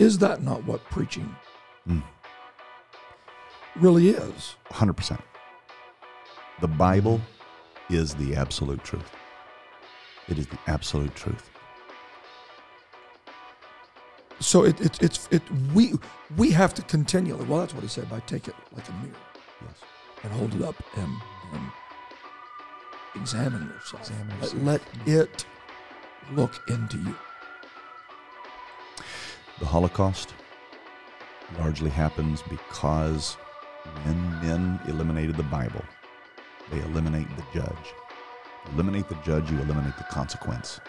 Is that not what preaching Mm. really is? 100%. The Bible is the absolute truth. It is the absolute truth. So it, it, it's it we we have to continually. Well, that's what he said. By take it like a mirror Yes. and hold it up and, and examine yourself. Examine Let- yourself. Let, it look into you. The Holocaust largely happens because when men eliminated the Bible, they eliminate the judge. Eliminate the judge, you eliminate the consequence.